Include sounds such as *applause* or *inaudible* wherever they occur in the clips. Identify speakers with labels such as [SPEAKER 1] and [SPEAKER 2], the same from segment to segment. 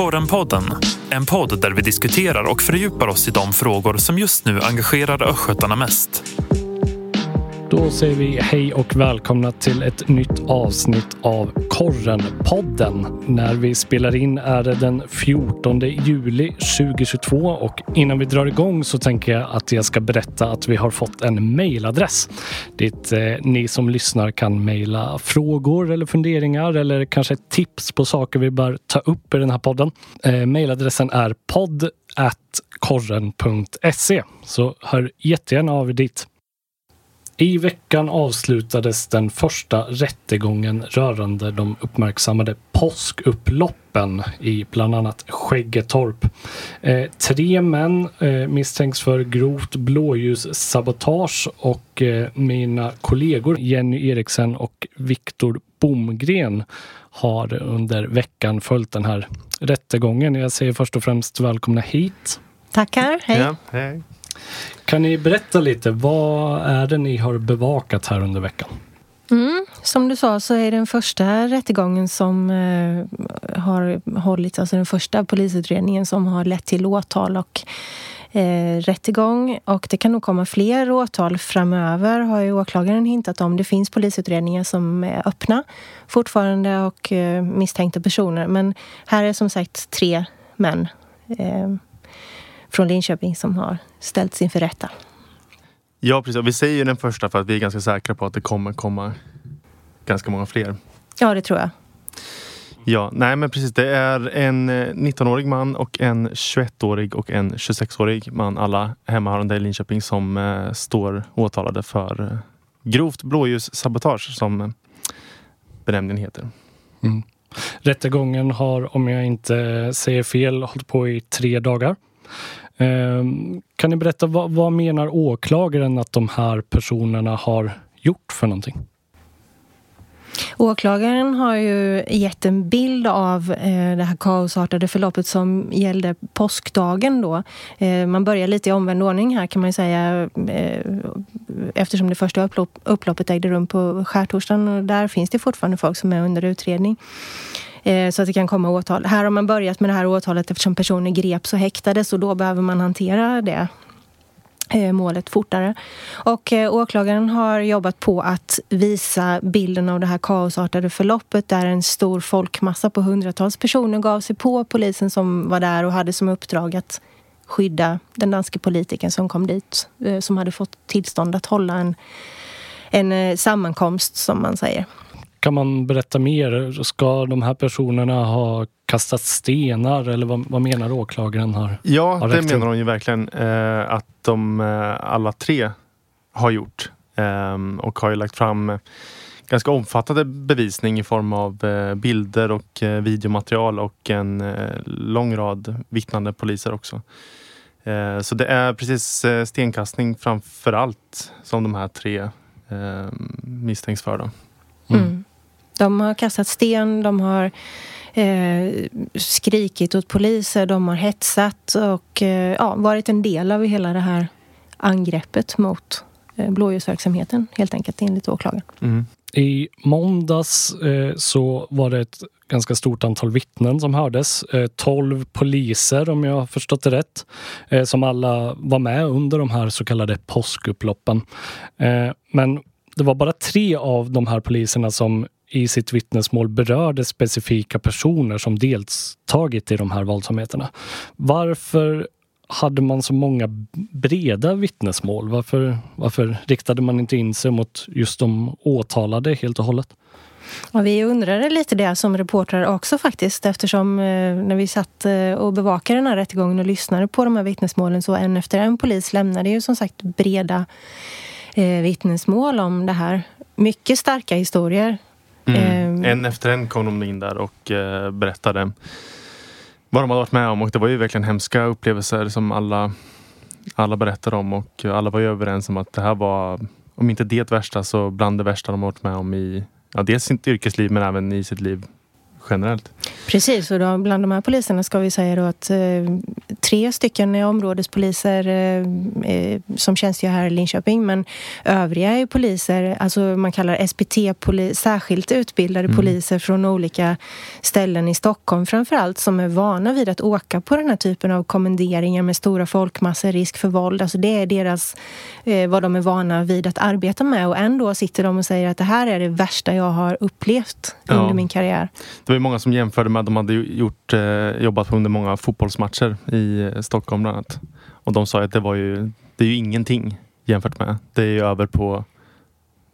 [SPEAKER 1] Korrenpodden, en podd där vi diskuterar och fördjupar oss i de frågor som just nu engagerar östgötarna mest.
[SPEAKER 2] Då säger vi hej och välkomna till ett nytt avsnitt av Korren-podden. När vi spelar in är det den 14 juli 2022 och innan vi drar igång så tänker jag att jag ska berätta att vi har fått en mejladress dit eh, ni som lyssnar kan mejla frågor eller funderingar eller kanske tips på saker vi bör ta upp i den här podden. Eh, mejladressen är podd korren.se så hör jättegärna av er dit. I veckan avslutades den första rättegången rörande de uppmärksammade påskupploppen i bland annat Skäggetorp. Eh, tre män eh, misstänks för grovt blåljussabotage och eh, mina kollegor Jenny Eriksen och Viktor Bomgren har under veckan följt den här rättegången. Jag säger först och främst välkomna hit.
[SPEAKER 3] Tackar, hej.
[SPEAKER 4] Ja, hej.
[SPEAKER 2] Kan ni berätta lite, vad är det ni har bevakat här under veckan?
[SPEAKER 3] Mm, som du sa så är den första rättegången som eh, har hållits, alltså den första polisutredningen som har lett till åtal och eh, rättegång. Och det kan nog komma fler åtal framöver har ju åklagaren hintat om. Det finns polisutredningar som är öppna fortfarande och eh, misstänkta personer. Men här är som sagt tre män eh, från Linköping som har ställts inför rätta.
[SPEAKER 4] Ja, precis. Och vi säger ju den första för att vi är ganska säkra på att det kommer komma ganska många fler.
[SPEAKER 3] Ja, det tror jag.
[SPEAKER 4] Ja, nej men precis. Det är en 19-årig man och en 21-årig och en 26-årig man, alla hemmahörande i Linköping, som eh, står åtalade för eh, grovt blåljussabotage som eh, benämningen heter.
[SPEAKER 2] Mm. Rättegången har, om jag inte säger fel, hållit på i tre dagar. Ehm, kan ni berätta vad, vad menar åklagaren att de här personerna har gjort för någonting?
[SPEAKER 3] Åklagaren har ju gett en bild av eh, det här kaosartade förloppet som gällde påskdagen då. Eh, man börjar lite i omvänd ordning här kan man ju säga eh, eftersom det första upplopp, upploppet ägde rum på skärtorsdagen och där finns det fortfarande folk som är under utredning. Eh, så att det kan komma åtal. Här har man börjat med det här åtalet eftersom personer greps och häktades och då behöver man hantera det eh, målet fortare. Och eh, åklagaren har jobbat på att visa bilden av det här kaosartade förloppet där en stor folkmassa på hundratals personer gav sig på polisen som var där och hade som uppdrag att skydda den danske politikern som kom dit, eh, som hade fått tillstånd att hålla en, en sammankomst som man säger.
[SPEAKER 2] Kan man berätta mer? Ska de här personerna ha kastat stenar eller vad, vad menar åklagaren? Har,
[SPEAKER 4] ja,
[SPEAKER 2] har
[SPEAKER 4] det menar hon ju verkligen eh, att de eh, alla tre har gjort. Eh, och har ju lagt fram ganska omfattande bevisning i form av eh, bilder och eh, videomaterial och en eh, lång rad vittnande poliser också. Så det är precis stenkastning framför allt som de här tre misstänks för. Då.
[SPEAKER 3] Mm. Mm. De har kastat sten, de har eh, skrikit åt poliser, de har hetsat och eh, ja, varit en del av hela det här angreppet mot eh, blåljusverksamheten helt enkelt enligt åklagaren.
[SPEAKER 2] Mm. I måndags eh, så var det ett ganska stort antal vittnen som hördes. Eh, 12 poliser om jag har förstått det rätt. Eh, som alla var med under de här så kallade påskupploppen. Eh, men det var bara tre av de här poliserna som i sitt vittnesmål berörde specifika personer som deltagit i de här våldsamheterna. Varför hade man så många breda vittnesmål? Varför, varför riktade man inte in sig mot just de åtalade helt och hållet?
[SPEAKER 3] Ja, vi undrade lite det som reportrar också faktiskt eftersom eh, när vi satt eh, och bevakade den här rättegången och lyssnade på de här vittnesmålen så en efter en polis lämnade ju som sagt breda eh, vittnesmål om det här. Mycket starka historier
[SPEAKER 4] Mm. En efter en kom de in där och eh, berättade vad de hade varit med om och det var ju verkligen hemska upplevelser som alla, alla berättade om och alla var ju överens om att det här var, om inte det värsta, så bland det värsta de varit med om i ja, dels sitt yrkesliv men även i sitt liv generellt.
[SPEAKER 3] Precis, och då, bland de här poliserna ska vi säga då att eh, tre stycken områdespoliser eh, eh, som tjänstgör här i Linköping men övriga är poliser, alltså man kallar SPT, särskilt utbildade mm. poliser från olika ställen i Stockholm framförallt som är vana vid att åka på den här typen av kommenderingar med stora folkmassor, risk för våld. Alltså det är deras, eh, vad de är vana vid att arbeta med och ändå sitter de och säger att det här är det värsta jag har upplevt ja. under min karriär.
[SPEAKER 4] Det var många som jämförde med att de hade gjort, eh, jobbat under många fotbollsmatcher i eh, Stockholm bland annat. Och de sa att det var ju, det är ju ingenting jämfört med. Det är ju över på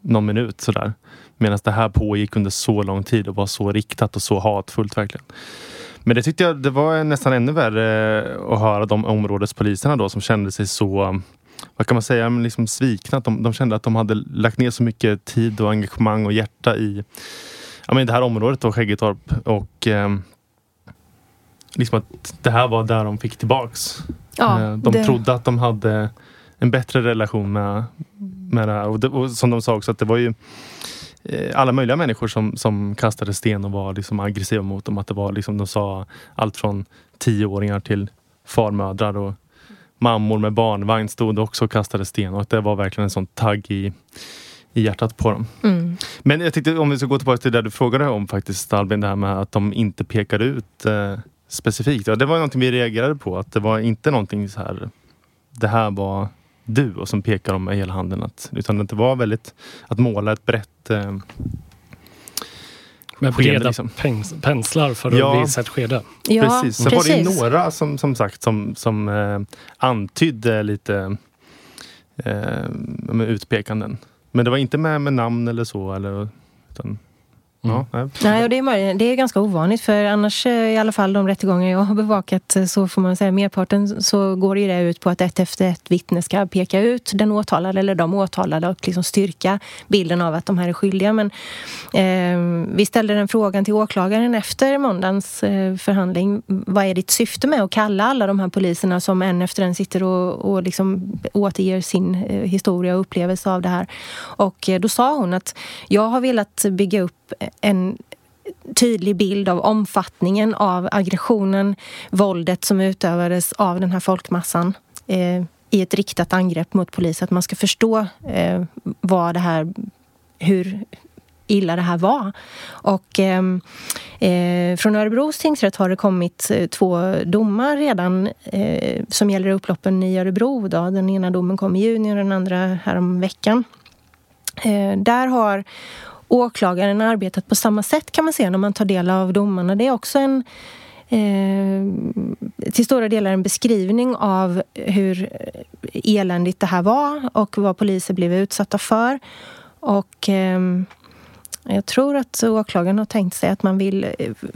[SPEAKER 4] någon minut sådär. Medan det här pågick under så lång tid och var så riktat och så hatfullt verkligen. Men det tyckte jag det var nästan ännu värre eh, att höra de områdespoliserna då som kände sig så vad kan man säga, liksom svikna. De, de kände att de hade lagt ner så mycket tid och engagemang och hjärta i ja, men det här området då, Skäggetorp. Och eh, liksom att det här var där de fick tillbaks. Ja, eh, de det... trodde att de hade en bättre relation med, med det här. Och, det, och som de sa också att det var ju eh, alla möjliga människor som, som kastade sten och var liksom aggressiva mot dem. Att det var liksom, de sa allt från tioåringar till farmödrar och mammor med barnvagn stod också och kastade sten. Och att det var verkligen en sån tagg i, i hjärtat på dem. Mm. Men jag tyckte om vi ska gå tillbaka till det du frågade om faktiskt Albin, det här med att de inte pekar ut eh, specifikt. Ja, det var någonting vi reagerade på. Att det var inte någonting så här. Det här var du och som pekar om med hela handen. Att, utan att det var väldigt att måla ett brett eh,
[SPEAKER 2] med breda liksom. penslar för att ja. visa ett skede.
[SPEAKER 4] Ja, precis. Sen precis. var det några som, som sagt som, som eh, antydde lite eh, utpekanden. Men det var inte med, med namn eller så. Eller, utan
[SPEAKER 3] Mm. Ja, nej. och det, är, det är ganska ovanligt för annars eh, i alla fall de rättegångar jag har bevakat eh, så får man säga merparten så går det ut på att ett efter ett vittne ska peka ut den åtalade eller de åtalade och liksom styrka bilden av att de här är skyldiga. Men eh, vi ställde den frågan till åklagaren efter måndagens eh, förhandling. Vad är ditt syfte med att kalla alla de här poliserna som en efter en sitter och, och liksom återger sin eh, historia och upplevelse av det här? Och eh, då sa hon att jag har velat bygga upp en tydlig bild av omfattningen av aggressionen, våldet som utövades av den här folkmassan eh, i ett riktat angrepp mot polis. Att man ska förstå eh, vad det här, hur illa det här var. Och ehm, eh, från Örebros tingsrätt har det kommit eh, två domar redan eh, som gäller upploppen i Örebro. Då. Den ena domen kom i juni och den andra häromveckan. Eh, där har åklagaren arbetat på samma sätt kan man se när man tar del av domarna. Det är också en eh, till stora delar en beskrivning av hur eländigt det här var och vad poliser blev utsatta för. Och eh, jag tror att åklagaren har tänkt sig att man vill...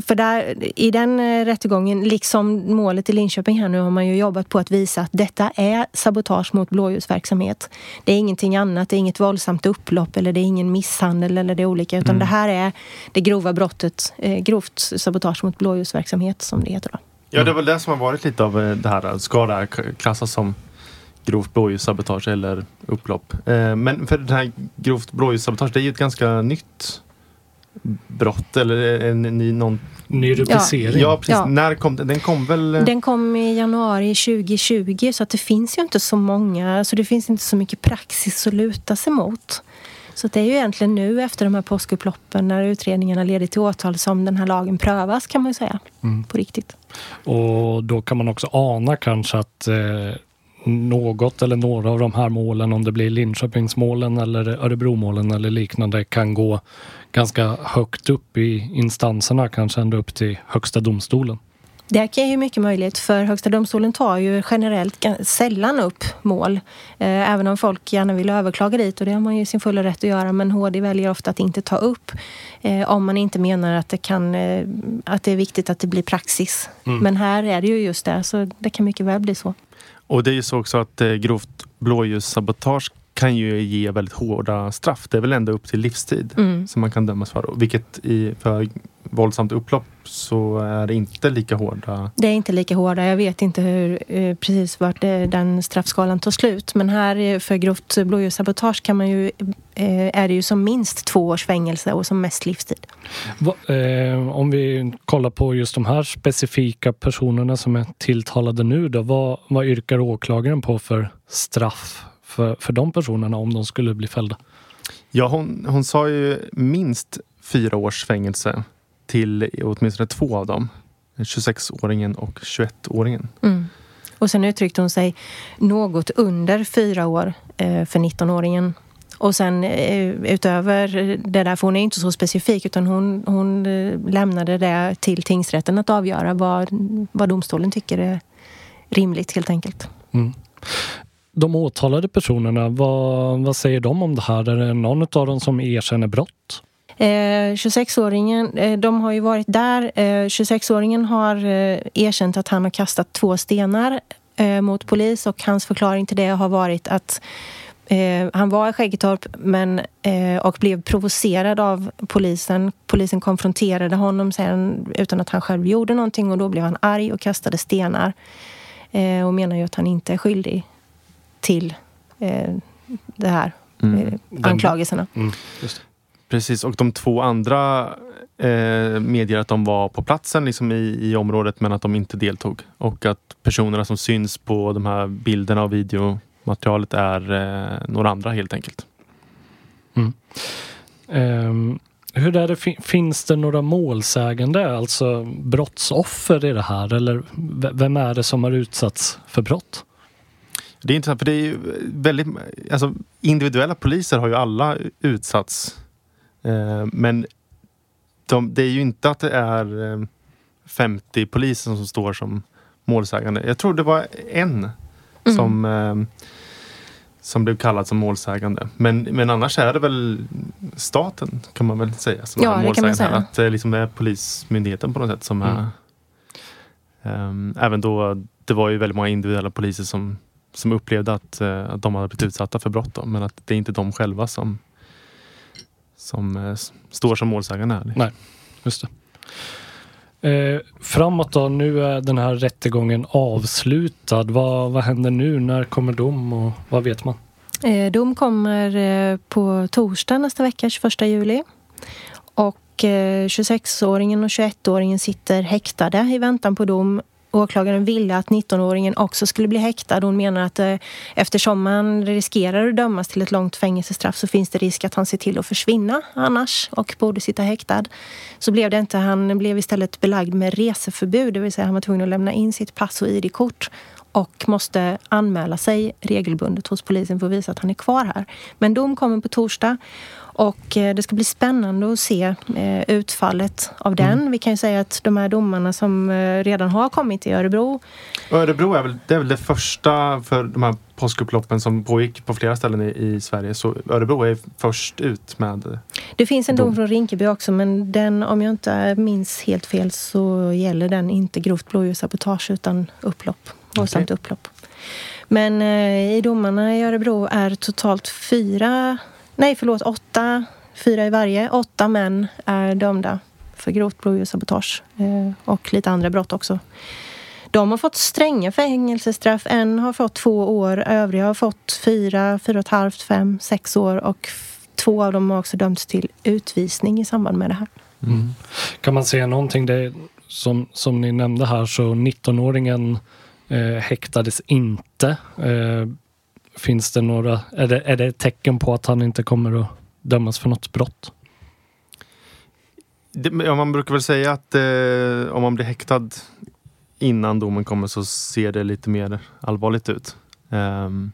[SPEAKER 3] För där, i den eh, rättegången, liksom målet i Linköping här nu, har man ju jobbat på att visa att detta är sabotage mot blåljusverksamhet. Det är ingenting annat, det är inget våldsamt upplopp eller det är ingen misshandel eller det olika, utan mm. det här är det grova brottet, eh, grovt sabotage mot blåljusverksamhet som det heter. Då.
[SPEAKER 4] Ja, det är väl det som har varit lite av eh, det här. Ska det här klassas som grovt blåljussabotage eller upplopp. Eh, men för det här grovt blåljussabotage, det är ju ett ganska nytt brott eller en ny någon...
[SPEAKER 2] Ny rubricering.
[SPEAKER 4] Ja, precis. Ja. När kom den? Den kom väl?
[SPEAKER 3] Den kom i januari 2020 så att det finns ju inte så många, så det finns inte så mycket praxis att luta sig mot. Så det är ju egentligen nu efter de här påskupploppen när utredningarna leder till åtal som den här lagen prövas kan man ju säga. Mm. På riktigt.
[SPEAKER 2] Och då kan man också ana kanske att eh, något eller några av de här målen, om det blir Linköpingsmålen eller Örebromålen eller liknande, kan gå ganska högt upp i instanserna, kanske ända upp till Högsta domstolen.
[SPEAKER 3] Det är ju mycket möjligt för Högsta domstolen tar ju generellt sällan upp mål. Eh, även om folk gärna vill överklaga dit och det har man ju sin fulla rätt att göra. Men HD väljer ofta att inte ta upp eh, om man inte menar att det, kan, eh, att det är viktigt att det blir praxis. Mm. Men här är det ju just det, så det kan mycket väl bli så.
[SPEAKER 4] Och det är ju så också att eh, grovt blåljussabotage kan ju ge väldigt hårda straff. Det är väl ända upp till livstid mm. som man kan dömas för. Vilket i, för våldsamt upplopp så är det inte lika hårda.
[SPEAKER 3] Det är inte lika hårda. Jag vet inte hur, eh, precis vart det, den straffskalan tar slut. Men här eh, för grovt blåljussabotage kan man ju, eh, är det ju som minst två års fängelse och som mest livstid.
[SPEAKER 2] Va, eh, om vi kollar på just de här specifika personerna som är tilltalade nu då. Vad, vad yrkar åklagaren på för straff för, för de personerna om de skulle bli fällda?
[SPEAKER 4] Ja, hon, hon sa ju minst fyra års fängelse till åtminstone två av dem. 26-åringen och 21-åringen.
[SPEAKER 3] Mm. Och sen uttryckte hon sig något under fyra år eh, för 19-åringen. Och sen eh, utöver det där, för hon är inte så specifik utan hon, hon eh, lämnade det till tingsrätten att avgöra vad, vad domstolen tycker är rimligt helt enkelt. Mm.
[SPEAKER 2] De åtalade personerna, vad, vad säger de om det här? Är det någon av dem som erkänner brott?
[SPEAKER 3] Eh, 26-åringen, eh, de har ju varit där. Eh, 26-åringen har eh, erkänt att han har kastat två stenar eh, mot polis och hans förklaring till det har varit att eh, han var i Skäggetorp men, eh, och blev provocerad av polisen. Polisen konfronterade honom sen utan att han själv gjorde någonting och då blev han arg och kastade stenar. Eh, och menar ju att han inte är skyldig till det här mm. anklagelserna. Mm,
[SPEAKER 4] Precis, och de två andra eh, medger att de var på platsen liksom i, i området men att de inte deltog. Och att personerna som syns på de här bilderna och videomaterialet är eh, några andra helt enkelt.
[SPEAKER 2] Mm. Um, hur är det, finns det några målsägande, alltså brottsoffer i det här? Eller vem är det som har utsatts för brott?
[SPEAKER 4] Det är intressant för det är väldigt, alltså individuella poliser har ju alla utsatts Eh, men de, det är ju inte att det är 50 eh, poliser som står som målsägande. Jag tror det var en mm. som, eh, som blev kallad som målsägande. Men, men annars är det väl staten kan man väl säga som
[SPEAKER 3] ja, är målsägande. Här.
[SPEAKER 4] Att det liksom är Polismyndigheten på något sätt som mm. är um, Även då det var ju väldigt många individuella poliser som, som upplevde att, uh, att de hade blivit utsatta för brott. Då, men att det är inte de själva som som eh, står som målsägande här.
[SPEAKER 2] Nej, just det. Eh, framåt då, nu är den här rättegången avslutad. Vad, vad händer nu? När kommer dom och vad vet man?
[SPEAKER 3] Eh, dom kommer eh, på torsdag nästa vecka, 21 juli. Och 26-åringen eh, och 21-åringen sitter häktade i väntan på dom åklagaren ville att 19-åringen också skulle bli häktad. Hon menar att eh, eftersom man riskerar att dömas till ett långt fängelsestraff så finns det risk att han ser till att försvinna annars och borde sitta häktad. Så blev det inte. Han blev istället belagd med reseförbud, det vill säga han var tvungen att lämna in sitt pass och ID-kort och måste anmäla sig regelbundet hos polisen för att visa att han är kvar här. Men dom kommer på torsdag och eh, det ska bli spännande att se eh, utfallet av den. Mm. Vi kan ju säga att de här domarna som eh, redan har kommit i Örebro.
[SPEAKER 4] Örebro är väl det, är väl det första för de här påskupploppen som pågick på flera ställen i, i, Sverige. Så Örebro är först ut med
[SPEAKER 3] Det finns en dom, dom från Rinkeby också men den, om jag inte minns helt fel så gäller den inte grovt blåljussabotage utan upplopp. Våldsamt okay. upplopp. Men eh, i domarna i Örebro är totalt fyra nej förlåt, åtta, fyra i varje, åtta män är dömda för grovt blåljussabotage eh, och lite andra brott också. De har fått stränga fängelsestraff. En har fått två år, övriga har fått fyra, fyra och ett halvt, fem, sex år och två av dem har också dömts till utvisning i samband med det här.
[SPEAKER 2] Mm. Kan man säga någonting? Det, som, som ni nämnde här så 19-åringen eh, häktades inte. Eh, Finns det några, är det, är det ett tecken på att han inte kommer att dömas för något brott?
[SPEAKER 4] Det, ja, man brukar väl säga att eh, om man blir häktad innan domen kommer så ser det lite mer allvarligt ut. Um,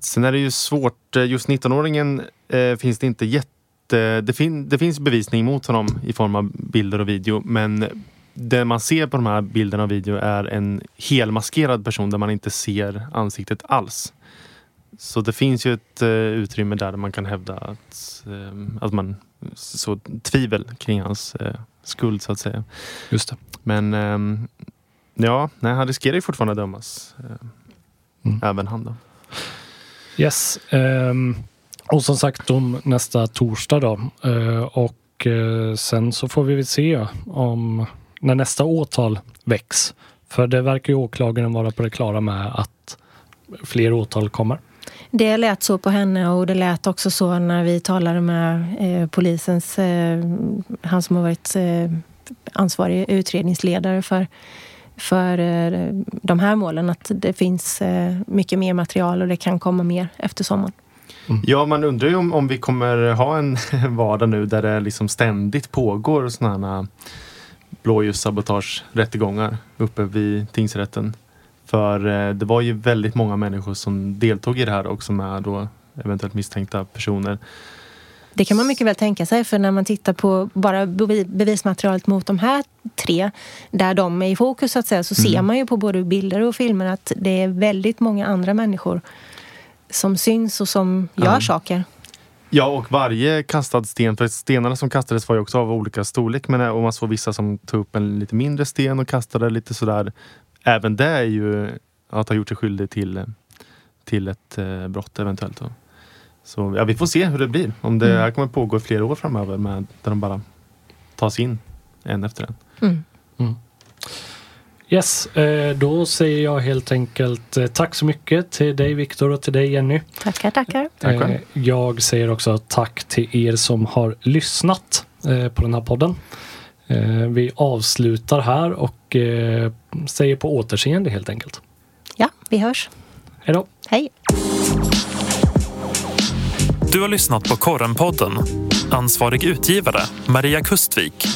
[SPEAKER 4] sen är det ju svårt, eh, just 19-åringen eh, finns det inte jätte... Det, fin, det finns bevisning mot honom i form av bilder och video men det man ser på de här bilderna och video är en helmaskerad person där man inte ser ansiktet alls. Så det finns ju ett uh, utrymme där man kan hävda att, uh, att man så tvivel kring hans uh, skuld så att säga.
[SPEAKER 2] Just det.
[SPEAKER 4] Men um, ja, nej, han riskerar ju fortfarande att dömas. Mm. Även han då.
[SPEAKER 2] Yes. Um, och som sagt om nästa torsdag då. och sen så får vi väl se om när nästa åtal väcks. För det verkar ju åklagaren vara på det klara med att fler åtal kommer.
[SPEAKER 3] Det lät så på henne och det lät också så när vi talade med eh, polisens, eh, han som har varit eh, ansvarig utredningsledare för, för eh, de här målen, att det finns eh, mycket mer material och det kan komma mer efter sommaren.
[SPEAKER 4] Ja, man undrar ju om, om vi kommer ha en *laughs* vardag nu där det liksom ständigt pågår sådana här blåljussabotagerättegångar uppe vid tingsrätten. För eh, det var ju väldigt många människor som deltog i det här och som är då eventuellt misstänkta personer.
[SPEAKER 3] Det kan man mycket väl tänka sig för när man tittar på bara bevismaterialet mot de här tre där de är i fokus så att säga så mm. ser man ju på både bilder och filmer att det är väldigt många andra människor som syns och som gör ja. saker.
[SPEAKER 4] Ja, och varje kastad sten, för stenarna som kastades var ju också av olika storlek. Men och man såg vissa som tog upp en lite mindre sten och kastade lite sådär. Även det är ju att ha gjort sig skyldig till, till ett eh, brott eventuellt. Så ja, vi får se hur det blir. Om det mm. här kommer pågå i flera år framöver med, där de bara tas in en efter en. Mm. Mm.
[SPEAKER 2] Yes, eh, då säger jag helt enkelt eh, tack så mycket till dig Viktor och till dig Jenny.
[SPEAKER 3] Tackar, tackar.
[SPEAKER 2] Eh, jag säger också tack till er som har lyssnat på den här podden. Vi avslutar här och säger på återseende helt enkelt.
[SPEAKER 3] Ja, vi hörs.
[SPEAKER 2] Hej då.
[SPEAKER 3] Hej.
[SPEAKER 1] Du har lyssnat på Korrenpodden. Ansvarig utgivare Maria Kustvik.